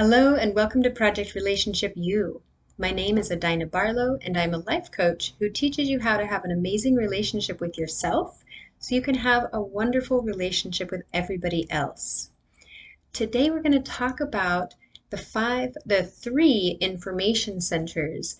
Hello and welcome to Project Relationship U. My name is Adina Barlow and I'm a life coach who teaches you how to have an amazing relationship with yourself so you can have a wonderful relationship with everybody else. Today we're going to talk about the five, the three information centers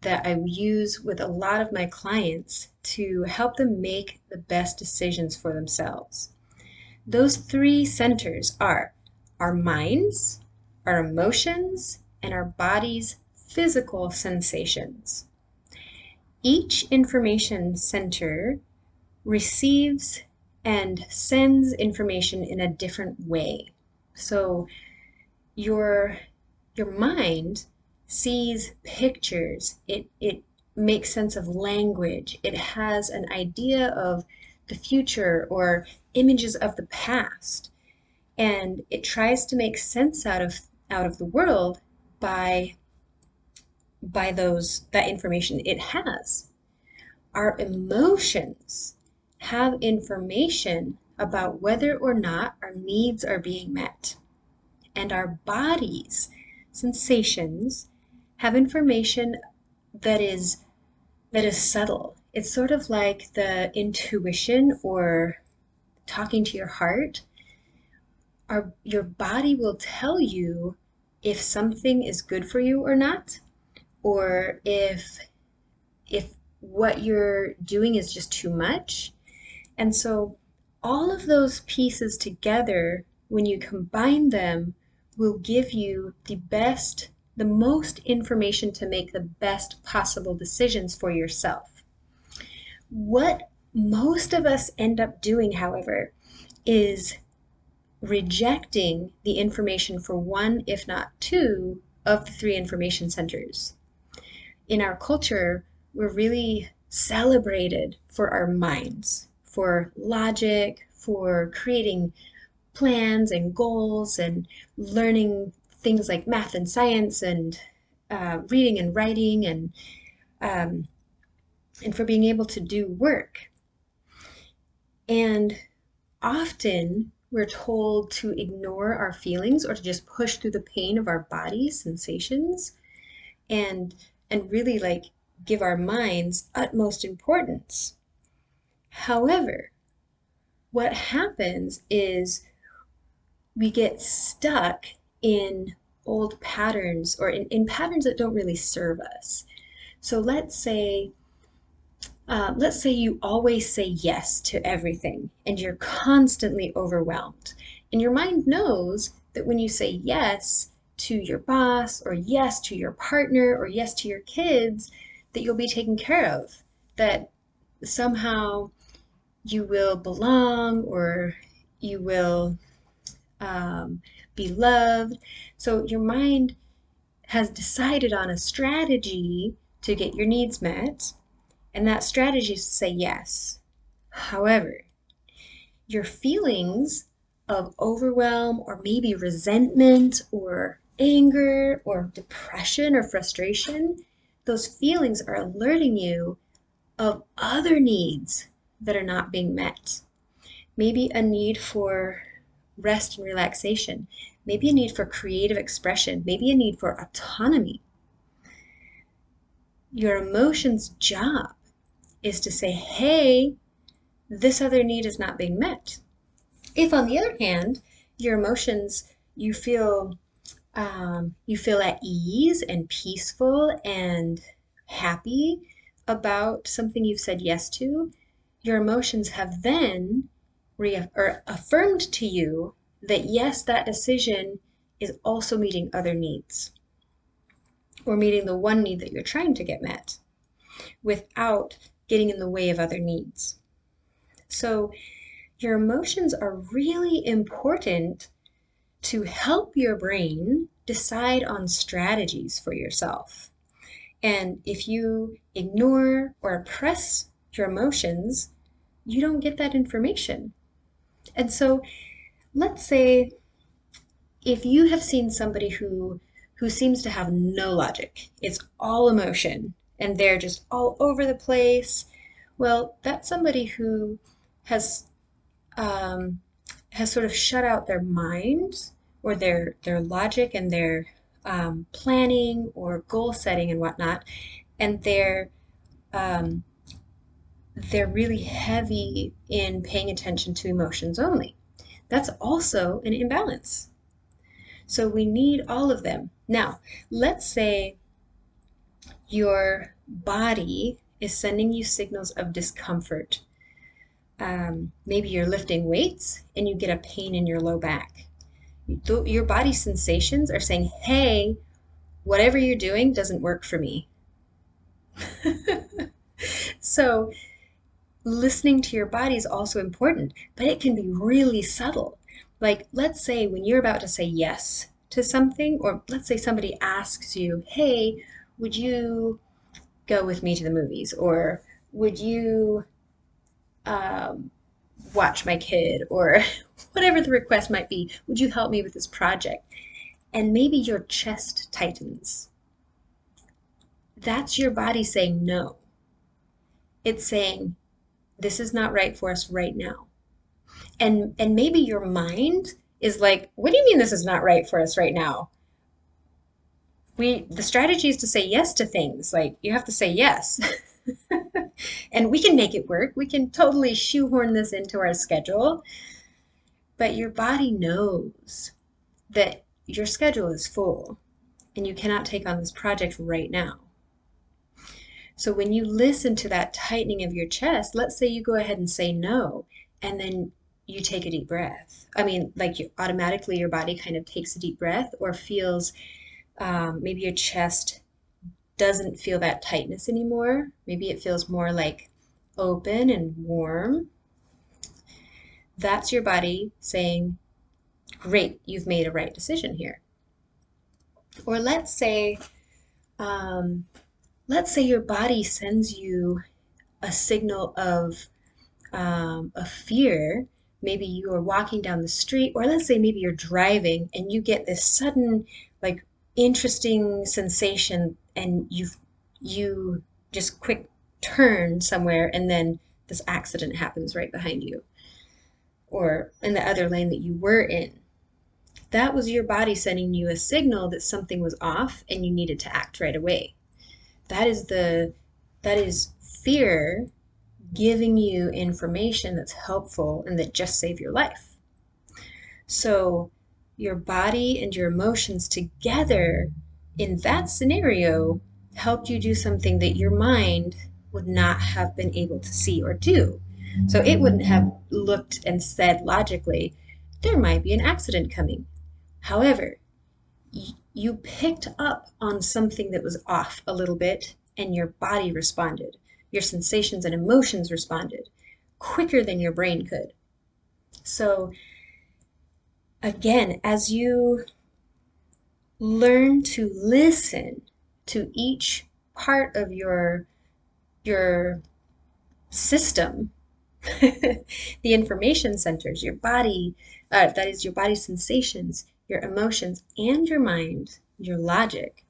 that I use with a lot of my clients to help them make the best decisions for themselves. Those three centers are our minds, our emotions, and our body's physical sensations. Each information center receives and sends information in a different way. So your your mind sees pictures. It it makes sense of language. It has an idea of the future or images of the past. And it tries to make sense out of out of the world by by those that information it has. Our emotions have information about whether or not our needs are being met. And our bodies, sensations, have information that is that is subtle. It's sort of like the intuition or talking to your heart. Our, your body will tell you if something is good for you or not, or if if what you're doing is just too much. And so all of those pieces together, when you combine them, will give you the best, the most information to make the best possible decisions for yourself. What most of us end up doing, however, is rejecting the information for one, if not two, of the three information centers. In our culture, we're really celebrated for our minds, for logic, for creating plans and goals and learning things like math and science and uh, reading and writing and um, and for being able to do work. And often we're told to ignore our feelings or to just push through the pain of our body sensations and and really like give our minds utmost importance. However, what happens is we get stuck in old patterns or in, in patterns that don't really serve us. So let's say uh, let's say you always say yes to everything and you're constantly overwhelmed. And your mind knows that when you say yes to your boss or yes to your partner or yes to your kids, that you'll be taken care of, that somehow you will belong or you will um, be loved. So your mind has decided on a strategy to get your needs met and that strategy is to say yes. However, your feelings of overwhelm or maybe resentment or anger or depression or frustration, those feelings are alerting you of other needs that are not being met. Maybe a need for rest and relaxation, maybe a need for creative expression, maybe a need for autonomy. Your emotions' job is to say, hey, this other need is not being met. If, on the other hand, your emotions, you feel um, you feel at ease and peaceful and happy about something you've said yes to, your emotions have then re- or affirmed to you that yes, that decision is also meeting other needs or meeting the one need that you're trying to get met without getting in the way of other needs. So, your emotions are really important to help your brain decide on strategies for yourself. And if you ignore or oppress your emotions, you don't get that information. And so, let's say if you have seen somebody who who seems to have no logic, it's all emotion, and they're just all over the place, well, that's somebody who has um, has sort of shut out their mind or their their logic and their um, planning or goal setting and whatnot, and they're um, they're really heavy in paying attention to emotions only. That's also an imbalance. So we need all of them. Now, let's say your body is sending you signals of discomfort. Um, maybe you're lifting weights and you get a pain in your low back. Your body sensations are saying, hey, whatever you're doing doesn't work for me. so, listening to your body is also important, but it can be really subtle. Like, let's say when you're about to say yes to something, or let's say somebody asks you, hey, would you go with me to the movies? Or would you um, watch my kid? Or whatever the request might be, would you help me with this project? And maybe your chest tightens. That's your body saying no. It's saying, this is not right for us right now and and maybe your mind is like what do you mean this is not right for us right now we the strategy is to say yes to things. Like you have to say yes. And we can make it work. We can totally shoehorn this into our schedule. But your body knows that your schedule is full and you cannot take on this project right now. So when you listen to that tightening of your chest let's say you go ahead and say no and then you take a deep breath. I mean, like you automatically your body kind of takes a deep breath or feels um, maybe your chest doesn't feel that tightness anymore. Maybe it feels more like open and warm. That's your body saying, Great, you've made a right decision here. Or let's say, um, let's say your body sends you a signal of um, a fear maybe you are walking down the street, or let's say maybe you're driving and you get this sudden, like, interesting sensation and you you just quick turn somewhere and then this accident happens right behind you or in the other lane that you were in that was your body sending you a signal that something was off and you needed to act right away that is the that is fear giving you information that's helpful and that just save your life. So your body and your emotions together in that scenario helped you do something that your mind would not have been able to see or do. So it wouldn't have looked and said logically, there might be an accident coming. However, you picked up on something that was off a little bit and your body responded your sensations and emotions responded quicker than your brain could. So, again, as you learn to listen to each part of your your system the information centers your body uh, that is your body sensations your emotions and your mind your logic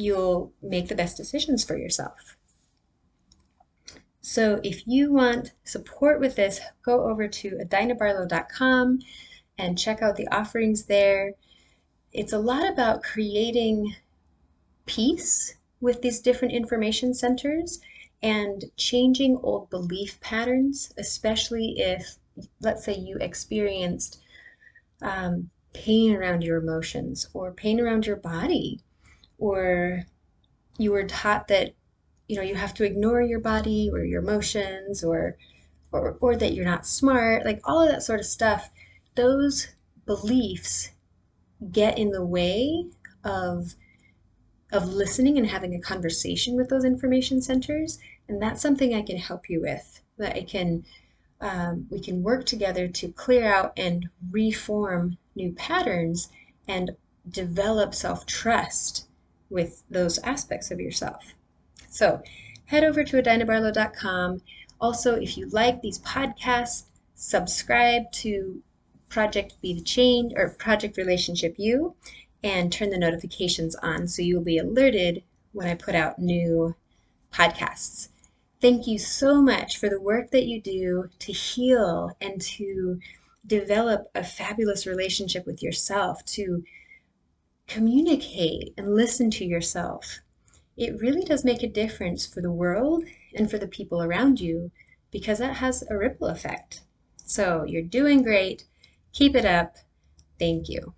you'll make the best decisions for yourself. So if you want support with this, go over to adinabarlow.com and check out the offerings there. It's a lot about creating peace with these different information centers and changing old belief patterns, especially if, let's say, you experienced um, pain around your emotions or pain around your body, or you were taught that you know you have to ignore your body or your emotions or or, or that you're not smart like all of that sort of stuff those beliefs get in the way of of listening and having a conversation with those information centers and that's something i can help you with that i can um, we can work together to clear out and reform new patterns and develop self-trust with those aspects of yourself so head over to adinabarlow.com. Also, if you like these podcasts, subscribe to Project Be the Change or Project Relationship You and turn the notifications on so you'll be alerted when I put out new podcasts. Thank you so much for the work that you do to heal and to develop a fabulous relationship with yourself, to communicate and listen to yourself, it really does make a difference for the world and for the people around you because that has a ripple effect. So you're doing great. Keep it up. Thank you.